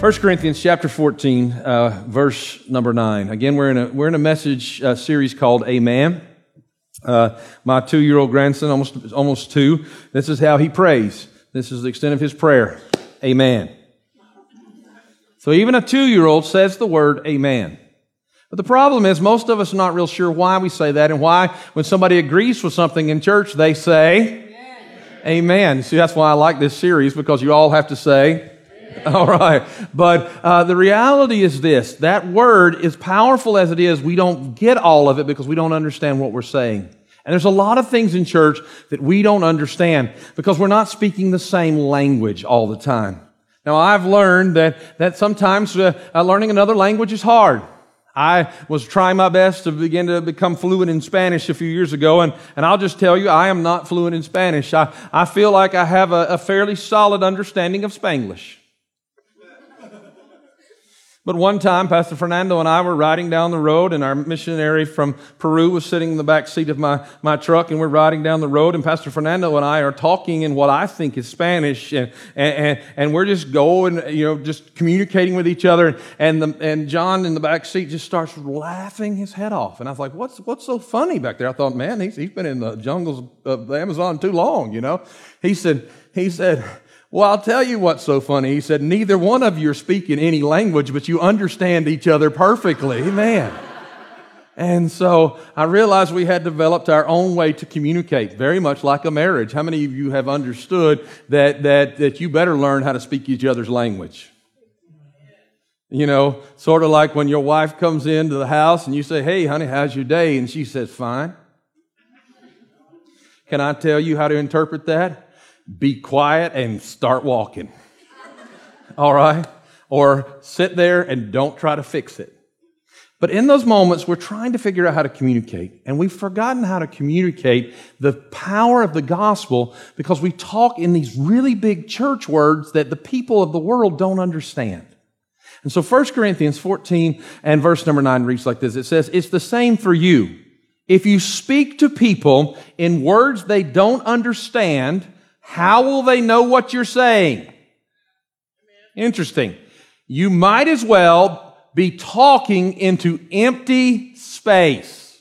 1 Corinthians chapter 14, uh, verse number 9. Again, we're in a, we're in a message uh, series called Amen. Uh, my two year old grandson, almost, almost two, this is how he prays. This is the extent of his prayer. Amen. So even a two year old says the word Amen. But the problem is, most of us are not real sure why we say that and why, when somebody agrees with something in church, they say Amen. Amen. See, that's why I like this series because you all have to say All right. But uh, the reality is this that word, as powerful as it is, we don't get all of it because we don't understand what we're saying. And there's a lot of things in church that we don't understand because we're not speaking the same language all the time. Now, I've learned that, that sometimes uh, uh, learning another language is hard. I was trying my best to begin to become fluent in Spanish a few years ago, and, and I'll just tell you, I am not fluent in Spanish. I, I feel like I have a, a fairly solid understanding of Spanglish. But one time, Pastor Fernando and I were riding down the road, and our missionary from Peru was sitting in the back seat of my, my truck, and we're riding down the road, and Pastor Fernando and I are talking in what I think is Spanish, and, and, and we're just going, you know, just communicating with each other, and, the, and John in the back seat just starts laughing his head off. And I was like, what's, what's so funny back there? I thought, man, he's, he's been in the jungles of the Amazon too long, you know? He said, he said, well, I'll tell you what's so funny. He said, Neither one of you are speaking any language, but you understand each other perfectly. Amen. and so I realized we had developed our own way to communicate, very much like a marriage. How many of you have understood that, that, that you better learn how to speak each other's language? You know, sort of like when your wife comes into the house and you say, Hey, honey, how's your day? And she says, Fine. Can I tell you how to interpret that? Be quiet and start walking. All right? Or sit there and don't try to fix it. But in those moments, we're trying to figure out how to communicate. And we've forgotten how to communicate the power of the gospel because we talk in these really big church words that the people of the world don't understand. And so 1 Corinthians 14 and verse number 9 reads like this. It says, It's the same for you. If you speak to people in words they don't understand, how will they know what you're saying? Interesting. You might as well be talking into empty space.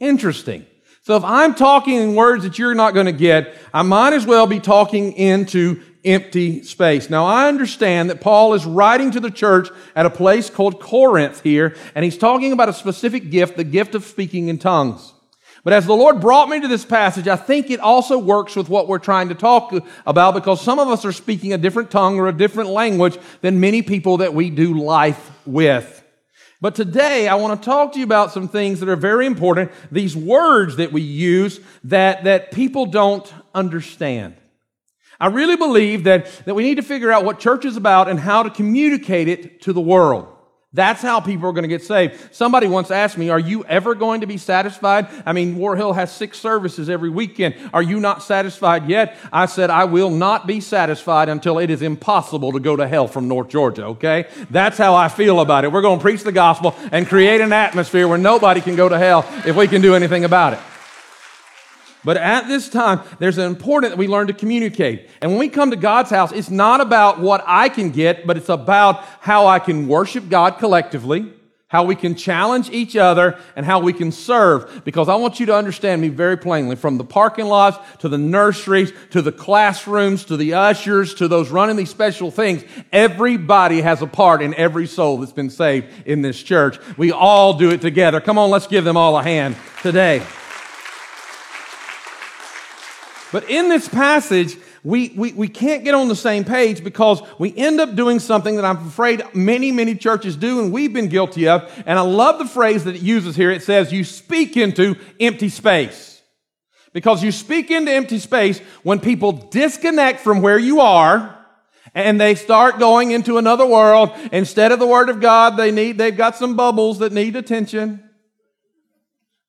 Interesting. So if I'm talking in words that you're not going to get, I might as well be talking into empty space. Now I understand that Paul is writing to the church at a place called Corinth here, and he's talking about a specific gift, the gift of speaking in tongues. But as the Lord brought me to this passage, I think it also works with what we're trying to talk about because some of us are speaking a different tongue or a different language than many people that we do life with. But today I want to talk to you about some things that are very important, these words that we use that, that people don't understand. I really believe that, that we need to figure out what church is about and how to communicate it to the world. That's how people are going to get saved. Somebody once asked me, Are you ever going to be satisfied? I mean, War Hill has six services every weekend. Are you not satisfied yet? I said, I will not be satisfied until it is impossible to go to hell from North Georgia, okay? That's how I feel about it. We're going to preach the gospel and create an atmosphere where nobody can go to hell if we can do anything about it. But at this time, there's an important that we learn to communicate. And when we come to God's house, it's not about what I can get, but it's about how I can worship God collectively, how we can challenge each other, and how we can serve. Because I want you to understand me very plainly from the parking lots to the nurseries to the classrooms to the ushers to those running these special things. Everybody has a part in every soul that's been saved in this church. We all do it together. Come on, let's give them all a hand today. But in this passage, we, we, we can't get on the same page because we end up doing something that I'm afraid many, many churches do and we've been guilty of. And I love the phrase that it uses here. It says, you speak into empty space. Because you speak into empty space when people disconnect from where you are and they start going into another world. Instead of the Word of God, they need, they've got some bubbles that need attention.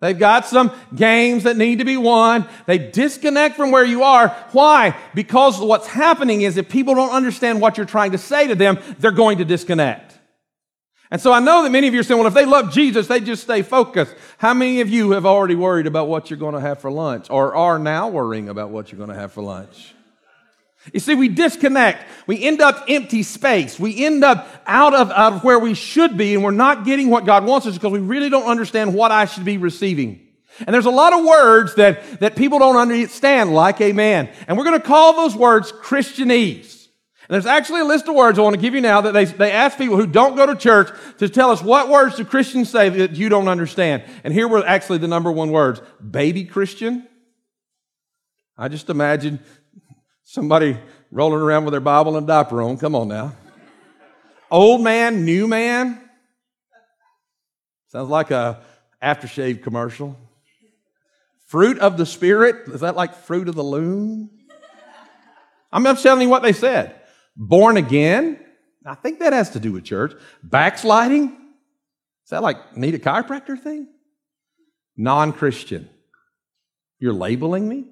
They've got some games that need to be won. They disconnect from where you are. Why? Because what's happening is if people don't understand what you're trying to say to them, they're going to disconnect. And so I know that many of you are saying, well, if they love Jesus, they just stay focused. How many of you have already worried about what you're going to have for lunch or are now worrying about what you're going to have for lunch? You see, we disconnect. We end up empty space. We end up out of, out of where we should be, and we're not getting what God wants us because we really don't understand what I should be receiving. And there's a lot of words that, that people don't understand, like amen. And we're going to call those words Christianese. And there's actually a list of words I want to give you now that they, they ask people who don't go to church to tell us what words do Christians say that you don't understand. And here were actually the number one words. Baby Christian. I just imagine Somebody rolling around with their Bible and diaper on. Come on now. Old man, new man. Sounds like a aftershave commercial. Fruit of the Spirit. Is that like fruit of the loom? I'm just telling you what they said. Born again. I think that has to do with church. Backsliding. Is that like need a chiropractor thing? Non Christian. You're labeling me?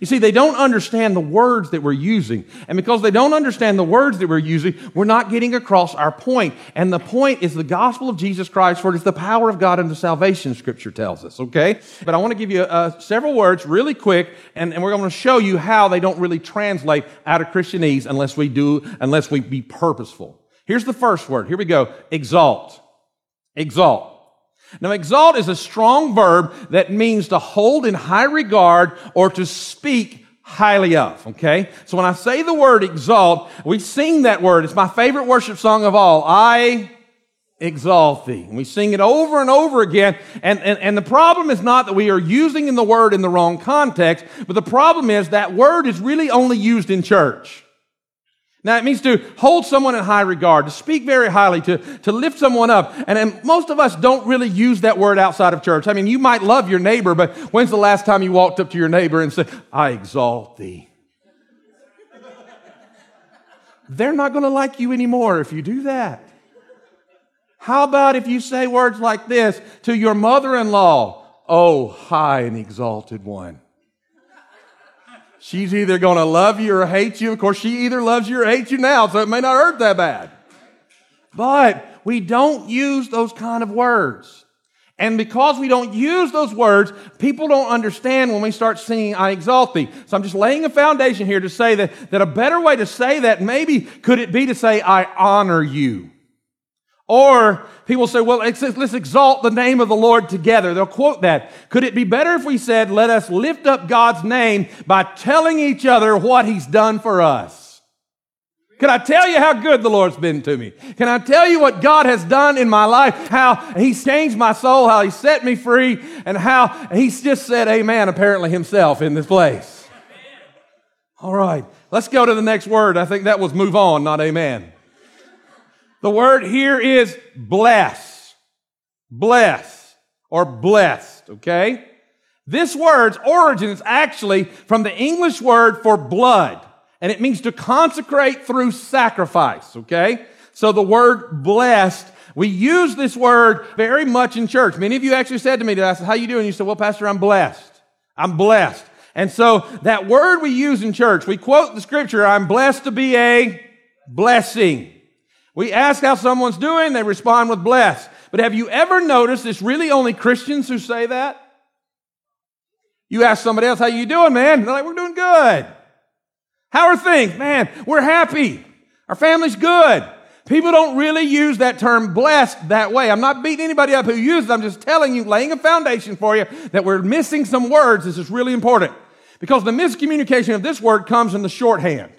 You see, they don't understand the words that we're using. And because they don't understand the words that we're using, we're not getting across our point. And the point is the gospel of Jesus Christ, for it is the power of God unto salvation, scripture tells us, okay? But I want to give you uh, several words really quick, and, and we're going to show you how they don't really translate out of Christianese unless we do, unless we be purposeful. Here's the first word. Here we go. Exalt. Exalt. Now, exalt is a strong verb that means to hold in high regard or to speak highly of, okay? So when I say the word exalt, we sing that word. It's my favorite worship song of all. I exalt thee. And we sing it over and over again. And, and, and the problem is not that we are using the word in the wrong context, but the problem is that word is really only used in church. Now, it means to hold someone in high regard, to speak very highly, to, to lift someone up. And, and most of us don't really use that word outside of church. I mean, you might love your neighbor, but when's the last time you walked up to your neighbor and said, I exalt thee? They're not going to like you anymore if you do that. How about if you say words like this to your mother in law? Oh, high and exalted one. She's either going to love you or hate you. Of course, she either loves you or hates you now, so it may not hurt that bad. But we don't use those kind of words. And because we don't use those words, people don't understand when we start singing, I exalt thee. So I'm just laying a foundation here to say that, that a better way to say that maybe could it be to say, I honor you. Or people say, well, let's exalt the name of the Lord together. They'll quote that. Could it be better if we said, let us lift up God's name by telling each other what he's done for us? Can I tell you how good the Lord's been to me? Can I tell you what God has done in my life? How He's changed my soul, how He set me free, and how He's just said amen apparently Himself in this place. All right, let's go to the next word. I think that was move on, not amen. The word here is bless. Bless or blessed, okay? This word's origin is actually from the English word for blood, and it means to consecrate through sacrifice, okay? So the word blessed, we use this word very much in church. Many of you actually said to me, I said, how you doing? You said, well, Pastor, I'm blessed. I'm blessed. And so that word we use in church, we quote the scripture, I'm blessed to be a blessing. We ask how someone's doing, they respond with bless. But have you ever noticed it's really only Christians who say that? You ask somebody else, how you doing, man? They're like, we're doing good. How are things? Man, we're happy. Our family's good. People don't really use that term blessed that way. I'm not beating anybody up who uses it. I'm just telling you, laying a foundation for you that we're missing some words. This is really important. Because the miscommunication of this word comes in the shorthand.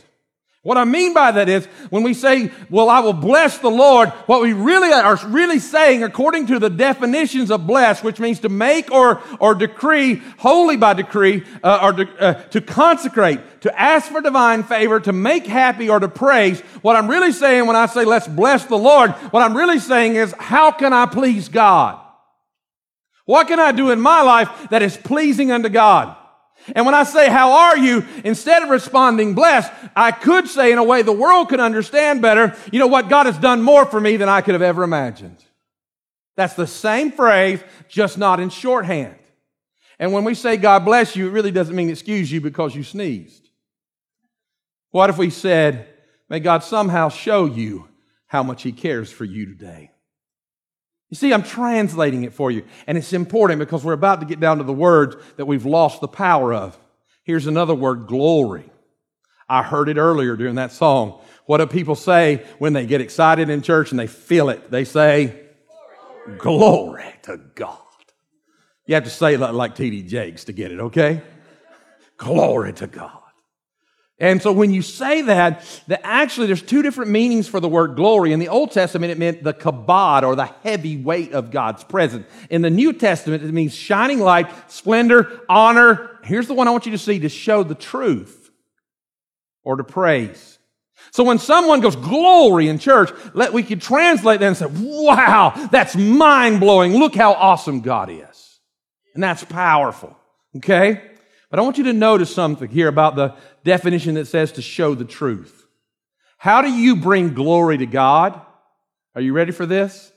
What I mean by that is when we say, well, I will bless the Lord, what we really are really saying, according to the definitions of bless, which means to make or, or decree, holy by decree, uh, or de, uh, to consecrate, to ask for divine favor, to make happy, or to praise. What I'm really saying when I say let's bless the Lord, what I'm really saying is, how can I please God? What can I do in my life that is pleasing unto God? And when I say, how are you? Instead of responding blessed, I could say in a way the world could understand better, you know what? God has done more for me than I could have ever imagined. That's the same phrase, just not in shorthand. And when we say God bless you, it really doesn't mean excuse you because you sneezed. What if we said, may God somehow show you how much He cares for you today? You see, I'm translating it for you, and it's important because we're about to get down to the words that we've lost the power of. Here's another word, glory. I heard it earlier during that song. What do people say when they get excited in church and they feel it? They say, Glory, to God. You have to say it like T.D. Jakes to get it, okay? Glory to God. And so when you say that, that actually there's two different meanings for the word glory. In the Old Testament, it meant the kabod or the heavy weight of God's presence. In the New Testament, it means shining light, splendor, honor. Here's the one I want you to see to show the truth or to praise. So when someone goes glory in church, let, we could translate that and say, wow, that's mind blowing. Look how awesome God is. And that's powerful. Okay? But I want you to notice something here about the definition that says to show the truth. How do you bring glory to God? Are you ready for this?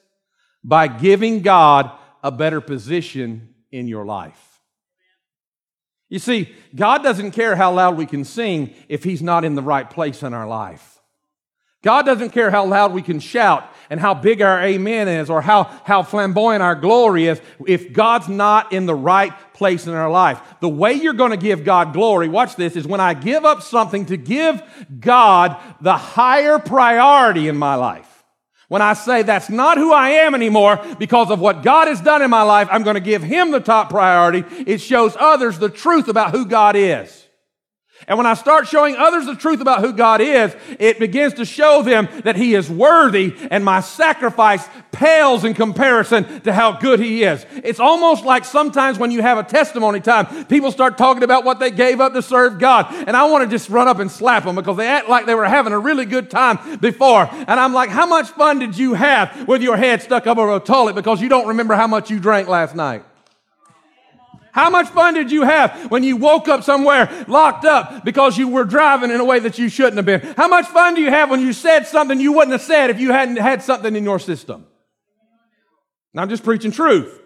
By giving God a better position in your life. You see, God doesn't care how loud we can sing if He's not in the right place in our life. God doesn't care how loud we can shout and how big our amen is or how, how flamboyant our glory is if God's not in the right place in our life. The way you're going to give God glory, watch this, is when I give up something to give God the higher priority in my life. When I say that's not who I am anymore because of what God has done in my life, I'm going to give Him the top priority. It shows others the truth about who God is. And when I start showing others the truth about who God is, it begins to show them that He is worthy and my sacrifice pales in comparison to how good He is. It's almost like sometimes when you have a testimony time, people start talking about what they gave up to serve God. And I want to just run up and slap them because they act like they were having a really good time before. And I'm like, how much fun did you have with your head stuck up over a toilet because you don't remember how much you drank last night? How much fun did you have when you woke up somewhere locked up because you were driving in a way that you shouldn't have been? How much fun do you have when you said something you wouldn't have said if you hadn't had something in your system? I'm just preaching truth.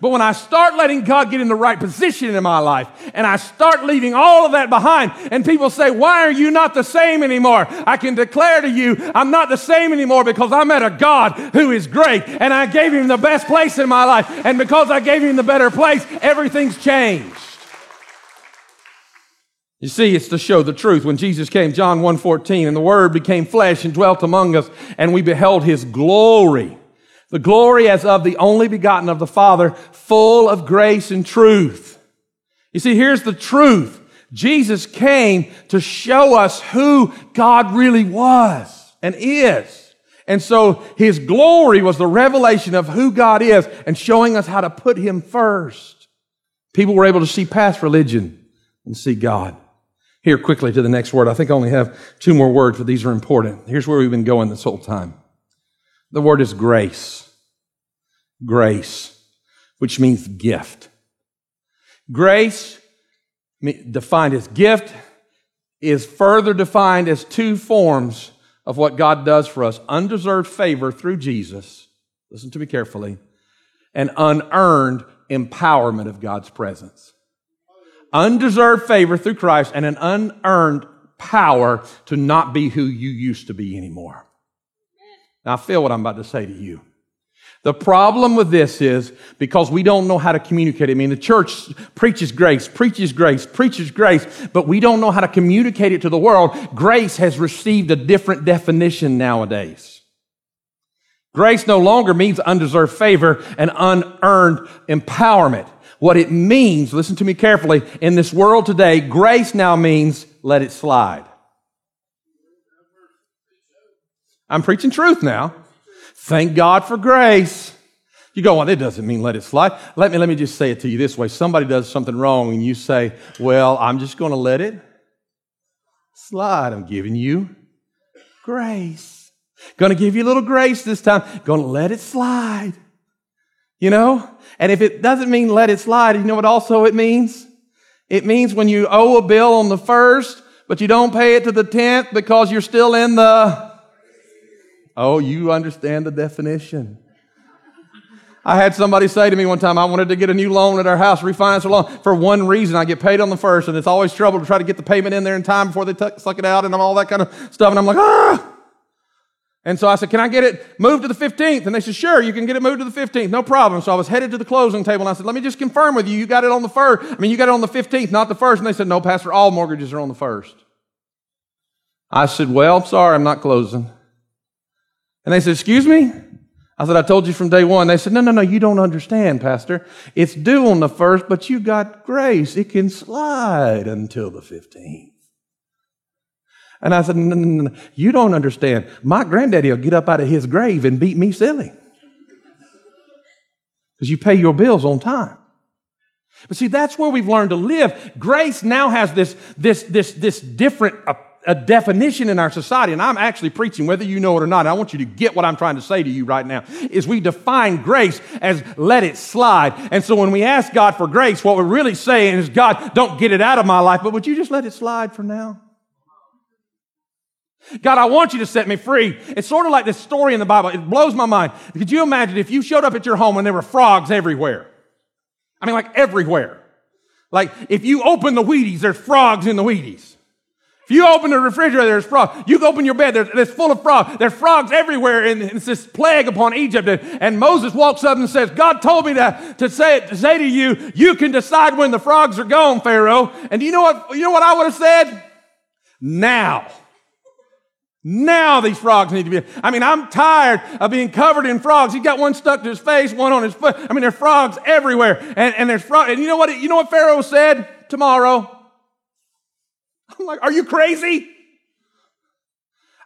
But when I start letting God get in the right position in my life and I start leaving all of that behind and people say, why are you not the same anymore? I can declare to you, I'm not the same anymore because I met a God who is great and I gave him the best place in my life. And because I gave him the better place, everything's changed. You see, it's to show the truth. When Jesus came, John 1.14, and the Word became flesh and dwelt among us, and we beheld His glory the glory as of the only begotten of the Father, full of grace and truth. You see, here's the truth. Jesus came to show us who God really was and is. And so his glory was the revelation of who God is and showing us how to put him first. People were able to see past religion and see God. Here quickly to the next word. I think I only have two more words, but these are important. Here's where we've been going this whole time. The word is grace. Grace, which means gift. Grace, defined as gift, is further defined as two forms of what God does for us undeserved favor through Jesus. Listen to me carefully. And unearned empowerment of God's presence. Undeserved favor through Christ and an unearned power to not be who you used to be anymore. Now, I feel what I'm about to say to you. The problem with this is because we don't know how to communicate. I mean, the church preaches grace, preaches grace, preaches grace, but we don't know how to communicate it to the world. Grace has received a different definition nowadays. Grace no longer means undeserved favor and unearned empowerment. What it means, listen to me carefully, in this world today, grace now means let it slide. I'm preaching truth now. Thank God for grace. You go, well, it doesn't mean let it slide. Let me, let me just say it to you this way. Somebody does something wrong and you say, well, I'm just going to let it slide. I'm giving you grace. Going to give you a little grace this time. Going to let it slide. You know? And if it doesn't mean let it slide, you know what also it means? It means when you owe a bill on the first, but you don't pay it to the tenth because you're still in the Oh, you understand the definition. I had somebody say to me one time, I wanted to get a new loan at our house, refinance a loan for one reason. I get paid on the first, and it's always trouble to try to get the payment in there in time before they t- suck it out and all that kind of stuff. And I'm like, ah! And so I said, Can I get it moved to the 15th? And they said, Sure, you can get it moved to the 15th. No problem. So I was headed to the closing table and I said, Let me just confirm with you. You got it on the first. I mean, you got it on the 15th, not the first. And they said, No, Pastor, all mortgages are on the first. I said, Well, sorry, I'm not closing. And they said, Excuse me? I said, I told you from day one. They said, No, no, no, you don't understand, Pastor. It's due on the first, but you got grace. It can slide until the 15th. And I said, no, no, no, you don't understand. My granddaddy will get up out of his grave and beat me silly. Because you pay your bills on time. But see, that's where we've learned to live. Grace now has this, this, this, this different a, a definition in our society. And I'm actually preaching, whether you know it or not. I want you to get what I'm trying to say to you right now. Is we define grace as let it slide. And so when we ask God for grace, what we're really saying is, God, don't get it out of my life, but would you just let it slide for now? God, I want you to set me free. It's sort of like this story in the Bible. It blows my mind. Could you imagine if you showed up at your home and there were frogs everywhere? I mean, like everywhere. Like if you open the Wheaties, there's frogs in the Wheaties. If you open the refrigerator, there's frogs. You open your bed, there's, full of frogs. There's frogs everywhere, and it's this plague upon Egypt. And, and Moses walks up and says, God told me to, to, say, to say to you, you can decide when the frogs are gone, Pharaoh. And you know what, you know what I would have said? Now. Now these frogs need to be. I mean, I'm tired of being covered in frogs. He got one stuck to his face, one on his foot. I mean, there's frogs everywhere. And, and there's frogs. And you know what, you know what Pharaoh said tomorrow? I'm like, are you crazy?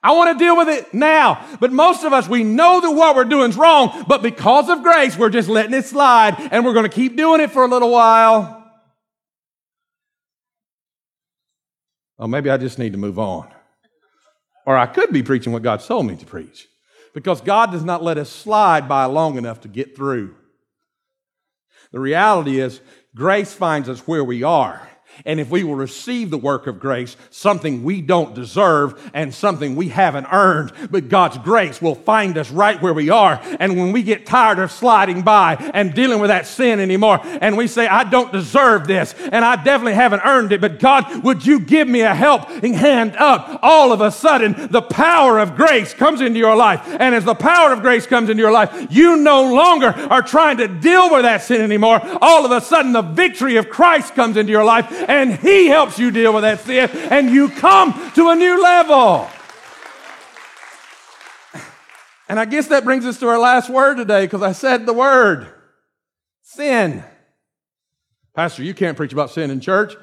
I want to deal with it now. But most of us, we know that what we're doing is wrong, but because of grace, we're just letting it slide and we're going to keep doing it for a little while. Oh, maybe I just need to move on. Or I could be preaching what God told me to preach. Because God does not let us slide by long enough to get through. The reality is, grace finds us where we are. And if we will receive the work of grace, something we don't deserve and something we haven't earned, but God's grace will find us right where we are. And when we get tired of sliding by and dealing with that sin anymore, and we say, I don't deserve this, and I definitely haven't earned it, but God, would you give me a helping hand up? All of a sudden, the power of grace comes into your life. And as the power of grace comes into your life, you no longer are trying to deal with that sin anymore. All of a sudden, the victory of Christ comes into your life and He helps you deal with that sin, and you come to a new level. And I guess that brings us to our last word today because I said the word sin. Pastor, you can't preach about sin in church.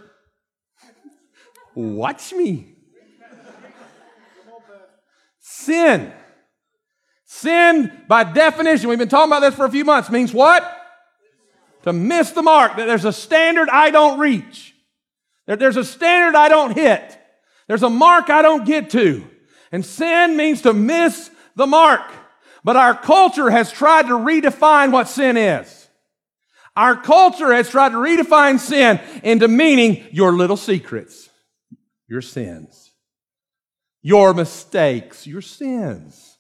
Watch me. Sin. Sin, by definition, we've been talking about this for a few months, means what? To miss the mark. That there's a standard I don't reach. There's a standard I don't hit. There's a mark I don't get to. And sin means to miss the mark. But our culture has tried to redefine what sin is. Our culture has tried to redefine sin into meaning your little secrets, your sins, your mistakes, your sins,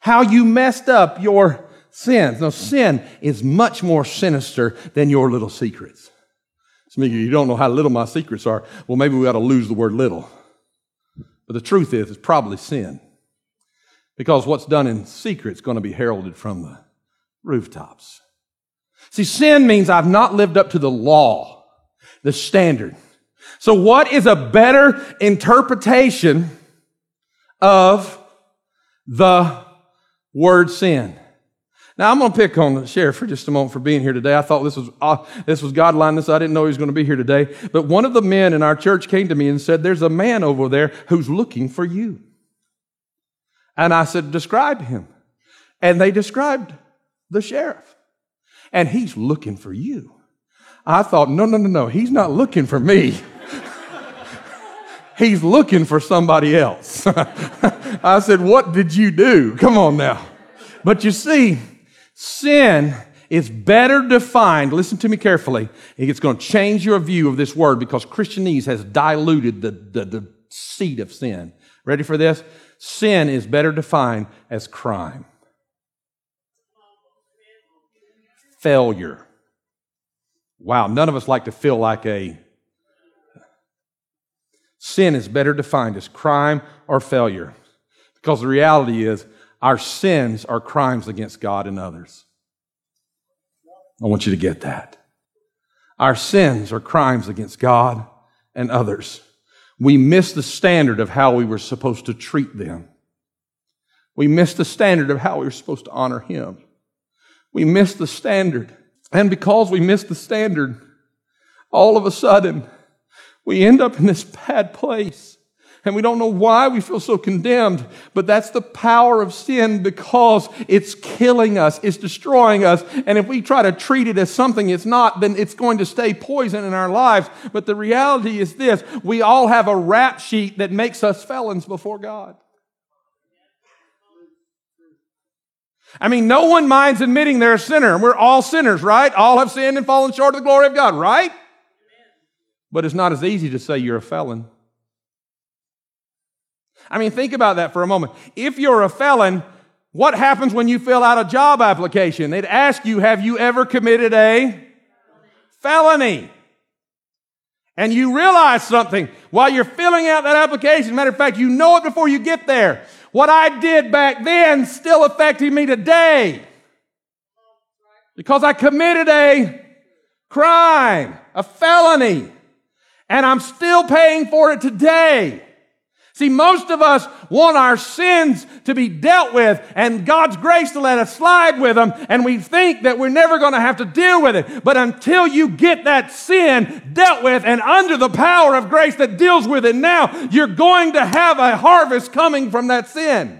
how you messed up your sins. No, sin is much more sinister than your little secrets. Some of you, you don't know how little my secrets are. Well, maybe we ought to lose the word little. But the truth is, it's probably sin. Because what's done in secret is going to be heralded from the rooftops. See, sin means I've not lived up to the law, the standard. So what is a better interpretation of the word sin? Now I'm going to pick on the sheriff for just a moment for being here today. I thought this was uh, this was God line this. I didn't know he was going to be here today. But one of the men in our church came to me and said, "There's a man over there who's looking for you." And I said, "Describe him." And they described the sheriff, and he's looking for you. I thought, no, no, no, no. He's not looking for me. he's looking for somebody else. I said, What did you do? Come on now. But you see, Sin is better defined. Listen to me carefully. It's going to change your view of this word because Christianese has diluted the, the, the seed of sin. Ready for this? Sin is better defined as crime. failure. Wow, none of us like to feel like a. Sin is better defined as crime or failure. Because the reality is, our sins are crimes against God and others. I want you to get that. Our sins are crimes against God and others. We miss the standard of how we were supposed to treat them. We miss the standard of how we were supposed to honor Him. We miss the standard. And because we miss the standard, all of a sudden, we end up in this bad place and we don't know why we feel so condemned, but that's the power of sin because it's killing us, it's destroying us. And if we try to treat it as something it's not, then it's going to stay poison in our lives. But the reality is this we all have a rap sheet that makes us felons before God. I mean, no one minds admitting they're a sinner. We're all sinners, right? All have sinned and fallen short of the glory of God, right? But it's not as easy to say you're a felon. I mean, think about that for a moment. If you're a felon, what happens when you fill out a job application? They'd ask you, have you ever committed a felony? And you realize something while you're filling out that application. Matter of fact, you know it before you get there. What I did back then still affecting me today. Because I committed a crime, a felony, and I'm still paying for it today. See, most of us want our sins to be dealt with and God's grace to let us slide with them, and we think that we're never going to have to deal with it. But until you get that sin dealt with and under the power of grace that deals with it now, you're going to have a harvest coming from that sin.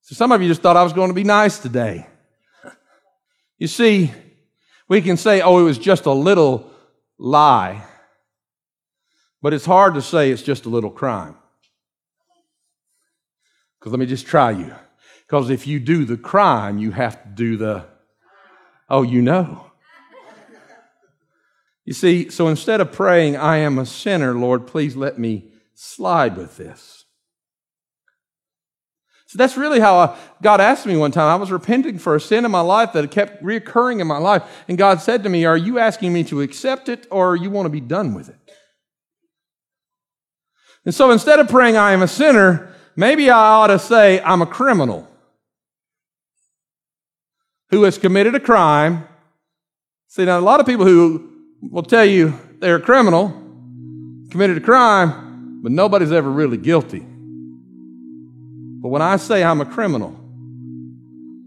So some of you just thought I was going to be nice today. You see, we can say, oh, it was just a little lie. But it's hard to say it's just a little crime. Because let me just try you. Because if you do the crime, you have to do the, oh, you know. You see, so instead of praying, I am a sinner, Lord, please let me slide with this. So that's really how I, God asked me one time. I was repenting for a sin in my life that kept reoccurring in my life. And God said to me, Are you asking me to accept it or you want to be done with it? And so instead of praying, I am a sinner, maybe I ought to say, I'm a criminal who has committed a crime. See, now a lot of people who will tell you they're a criminal, committed a crime, but nobody's ever really guilty. But when I say I'm a criminal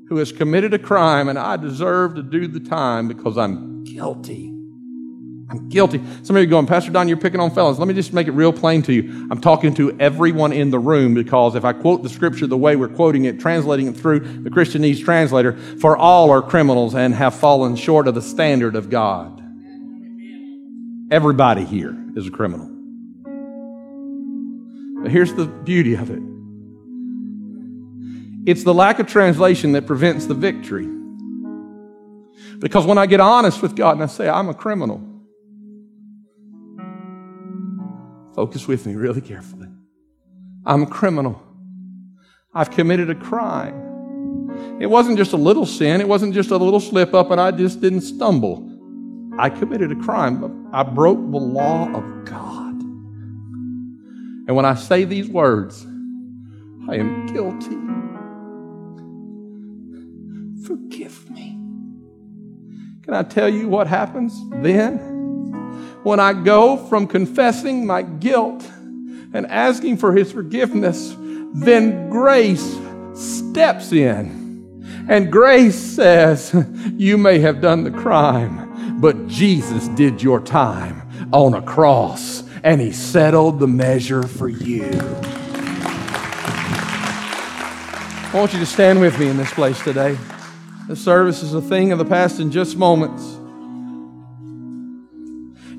who has committed a crime and I deserve to do the time because I'm guilty, I'm guilty. Some of you are going, Pastor Don, you're picking on felons. Let me just make it real plain to you. I'm talking to everyone in the room because if I quote the scripture the way we're quoting it, translating it through the Christianese Translator, for all are criminals and have fallen short of the standard of God. Everybody here is a criminal. But here's the beauty of it it's the lack of translation that prevents the victory. Because when I get honest with God and I say, I'm a criminal, Focus with me really carefully. I'm a criminal. I've committed a crime. It wasn't just a little sin, it wasn't just a little slip up, and I just didn't stumble. I committed a crime. I broke the law of God. And when I say these words, I am guilty. Forgive me. Can I tell you what happens then? When I go from confessing my guilt and asking for his forgiveness, then grace steps in. And grace says, You may have done the crime, but Jesus did your time on a cross and he settled the measure for you. I want you to stand with me in this place today. The service is a thing of the past in just moments.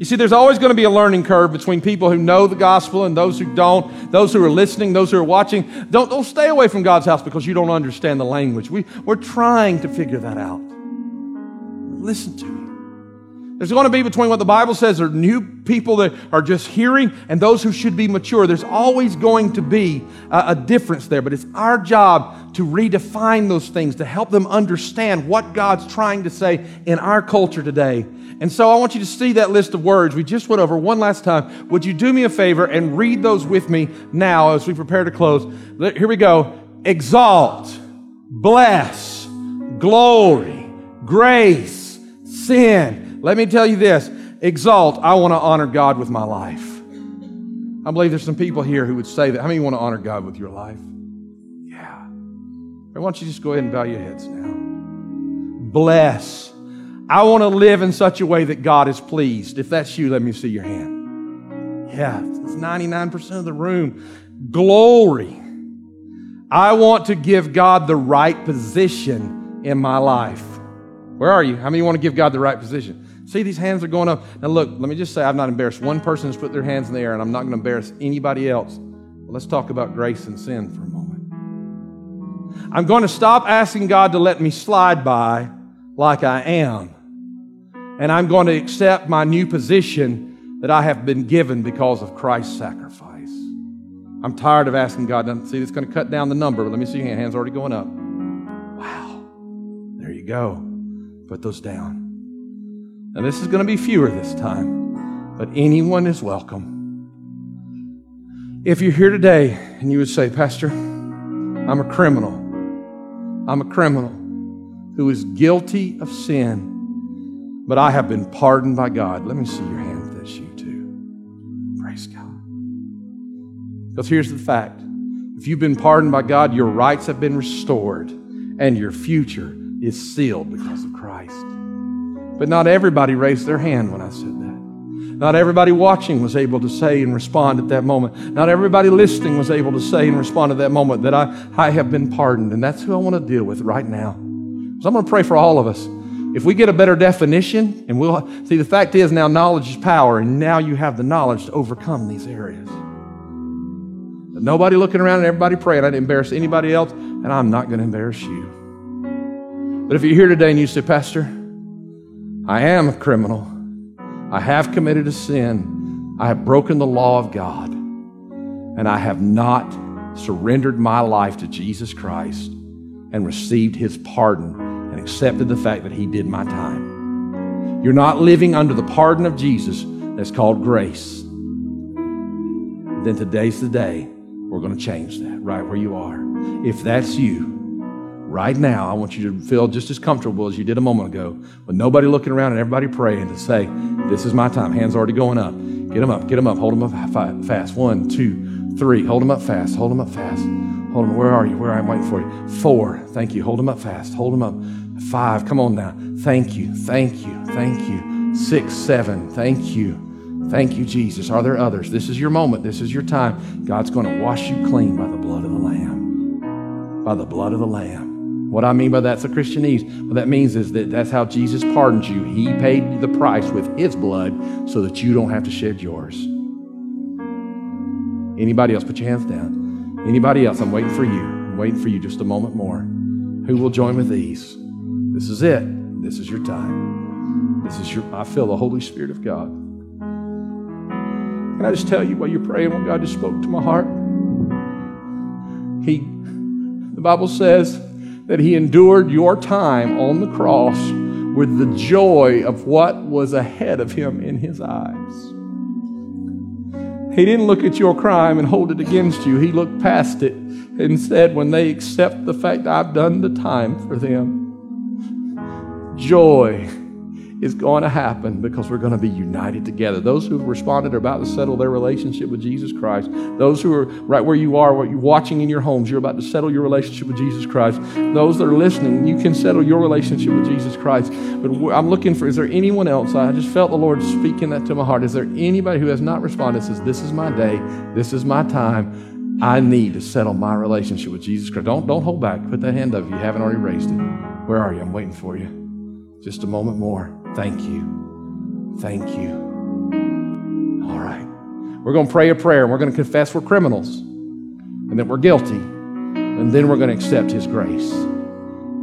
You see, there's always going to be a learning curve between people who know the gospel and those who don't, those who are listening, those who are watching. Don't, don't stay away from God's house because you don't understand the language. We, we're trying to figure that out. Listen to me. There's going to be between what the Bible says are new people that are just hearing and those who should be mature. There's always going to be a, a, difference there, but it's our job to redefine those things, to help them understand what God's trying to say in our culture today. And so I want you to see that list of words we just went over one last time. Would you do me a favor and read those with me now as we prepare to close? Here we go. Exalt, bless, glory, grace, sin let me tell you this exalt, I want to honor God with my life. I believe there's some people here who would say that. How many want to honor God with your life? Yeah. Why don't you just go ahead and bow your heads now? Bless. I want to live in such a way that God is pleased. If that's you, let me see your hand. Yeah, it's 99% of the room. Glory. I want to give God the right position in my life. Where are you? How many want to give God the right position? See, these hands are going up. Now, look, let me just say I've not embarrassed one person who's put their hands in the air, and I'm not going to embarrass anybody else. But let's talk about grace and sin for a moment. I'm going to stop asking God to let me slide by like I am, and I'm going to accept my new position that I have been given because of Christ's sacrifice. I'm tired of asking God. To, See, it's going to cut down the number, but let me see your hand. Hands already going up. Wow. There you go. Put those down. And this is going to be fewer this time, but anyone is welcome. If you're here today and you would say, Pastor, I'm a criminal, I'm a criminal who is guilty of sin, but I have been pardoned by God. Let me see your hand if that's you too. Praise God. Because here's the fact if you've been pardoned by God, your rights have been restored, and your future is sealed because of Christ. But not everybody raised their hand when I said that. Not everybody watching was able to say and respond at that moment. Not everybody listening was able to say and respond at that moment that I, I have been pardoned. And that's who I want to deal with right now. So I'm going to pray for all of us. If we get a better definition, and we'll see, the fact is now knowledge is power, and now you have the knowledge to overcome these areas. But nobody looking around and everybody praying. I didn't embarrass anybody else, and I'm not going to embarrass you. But if you're here today and you say, Pastor, I am a criminal. I have committed a sin. I have broken the law of God. And I have not surrendered my life to Jesus Christ and received his pardon accepted the fact that he did my time. You're not living under the pardon of Jesus that's called grace. Then today's the day we're going to change that right where you are. If that's you, right now, I want you to feel just as comfortable as you did a moment ago with nobody looking around and everybody praying to say, This is my time. Hands already going up. Get them up, get them up, hold them up fast. One, two, three. Hold them up fast, hold them up fast. Hold them. Where are you? Where I'm waiting for you. Four. Thank you. Hold them up fast. Hold them up. Five. Come on now. Thank you. Thank you. Thank you. Six, seven. Thank you. Thank you, Jesus. Are there others? This is your moment. This is your time. God's going to wash you clean by the blood of the Lamb. By the blood of the Lamb. What I mean by that's a Christianese. What that means is that that's how Jesus pardons you. He paid the price with his blood so that you don't have to shed yours. Anybody else? Put your hands down. Anybody else? I'm waiting for you. I'm waiting for you just a moment more. Who will join with these? This is it. This is your time. This is your, I feel the Holy Spirit of God. Can I just tell you while you're praying what God just spoke to my heart? He, the Bible says, that he endured your time on the cross with the joy of what was ahead of him in his eyes. He didn't look at your crime and hold it against you. He looked past it and said, when they accept the fact I've done the time for them, joy is going to happen because we're going to be united together. Those who have responded are about to settle their relationship with Jesus Christ. Those who are right where you are, what you're watching in your homes, you're about to settle your relationship with Jesus Christ. Those that are listening, you can settle your relationship with Jesus Christ. But I'm looking for, is there anyone else? I just felt the Lord speaking that to my heart. Is there anybody who has not responded says, This is my day, this is my time. I need to settle my relationship with Jesus Christ. Don't, don't hold back. Put that hand up if you haven't already raised it. Where are you? I'm waiting for you. Just a moment more. Thank you. Thank you. All right. We're going to pray a prayer and we're going to confess we're criminals and that we're guilty. And then we're going to accept His grace.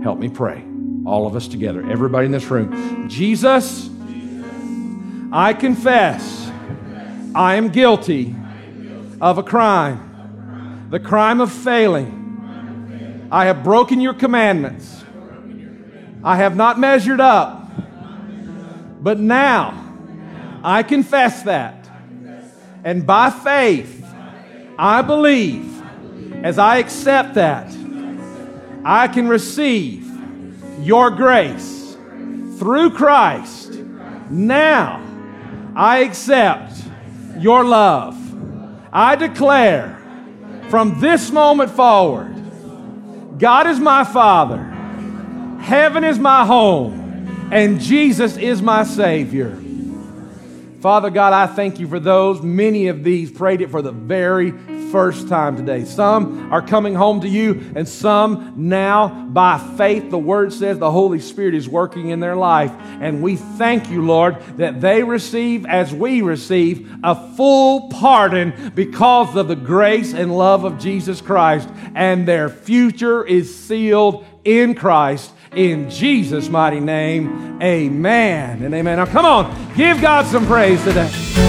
Help me pray. All of us together. Everybody in this room. Jesus, I confess I am guilty of a crime, the crime of failing. I have broken your commandments. I have not measured up. But now I confess that. And by faith, I believe as I accept that, I can receive your grace through Christ. Now I accept your love. I declare from this moment forward, God is my Father, heaven is my home, and Jesus is my Savior. Father God, I thank you for those. Many of these prayed it for the very first time today. Some are coming home to you, and some now, by faith, the Word says the Holy Spirit is working in their life. And we thank you, Lord, that they receive, as we receive, a full pardon because of the grace and love of Jesus Christ. And their future is sealed in Christ. In Jesus' mighty name, amen and amen. Now, come on, give God some praise today.